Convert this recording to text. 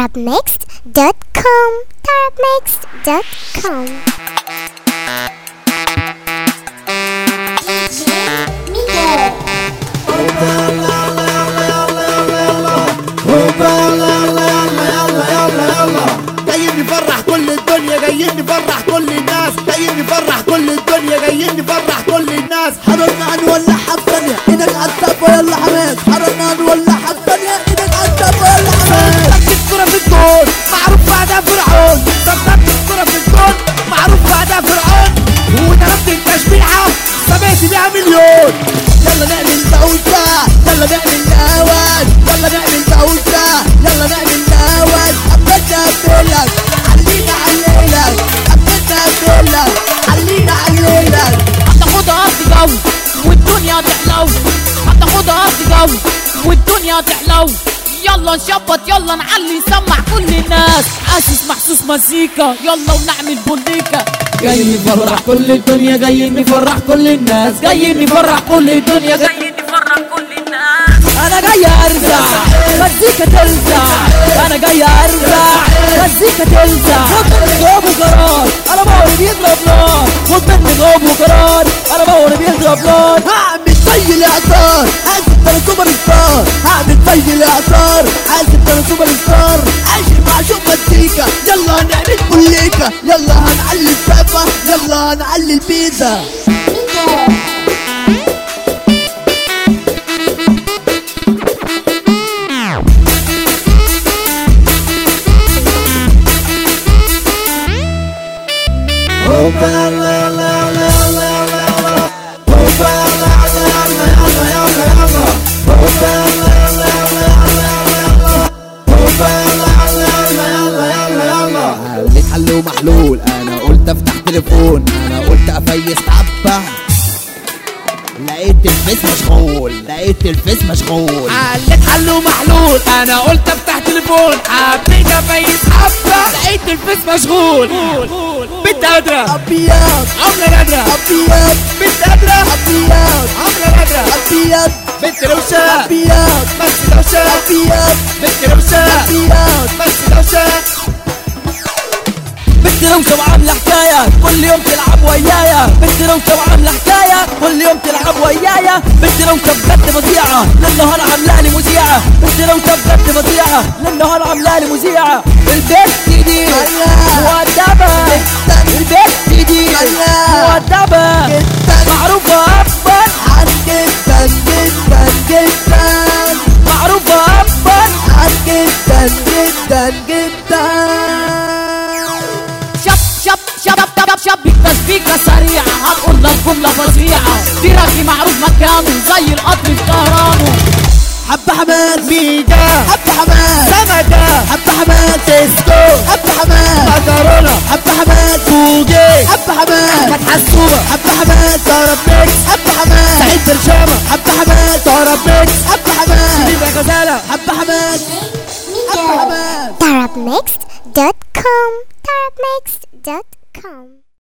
tarotmix.com tarotmix.com مليون. يلا نعمل دوشة يلا نعمل نواد يلا نعمل دوشة يلا نعمل نواد حبيت اقفلك خلينا عليلك حبيت اقفلك خلينا عليلك هتاخدها جو والدنيا تحلو هتاخدها جو والدنيا تحلو يلا نشبط يلا نعلي نسمع كل الناس. حاسس محسوس مزيكا يلا ونعمل بوليكا. جايين نفرح كل الدنيا جايين نفرح كل الناس. جايين نفرح كل الدنيا جايين نفرح كل الناس. أنا جاي ارزع مزيكا تلزع. أنا جاي ارزع مزيكا تلزع. خد مني جواب وقرار أنا بوري بيضرب نار خد مني جواب وقرار أنا بوري بيضرب نار بوليكا يلا هنعلي السقفة يلا هنعلي البيتزا حليت حل ومحلول أنا قلت أفتح تليفون. أنا قلت أفيس حبه لقيت الفيس مشغول. لقيت الفيس مشغول. حليت حل ومحلول أنا قلت أفتح تليفون. حبيت أفيس حبه لقيت الفيس مشغول. بنت قادره أبيض. عمله نادرة. أبيض. بنت قادره أبيض. عمله نادرة. أبيض. بنت روشه أبيض. بس روشه أبيض. بنت روشه أبيض. بنت روشة وعاملة حكاية كل يوم تلعب ويايا. بنت روشة وعاملة حكاية كل يوم تلعب ويايا. بنت روشة فظيعة للنهار عاملة لي مذيعة. بنت روشة فظيعة للنهار عاملة لي مذيعة. البنت دي فكرة سريعة هنقول لك جملة فظيعة دي رغي معروف مكانه زي القطر في ظهرانه حب حماد ميجا حب حماد سمكة حب حماد تيسكو حب حماد مكرونة حب حماد فوجي حب حماد أحمد حسوبة حب حماد طرب ميكس حب حماد سعيد برشامة حب حماد طرب ميكس حب حماد شريف يا غزالة حب حماد حب حماد دوت كوم طرب دوت كوم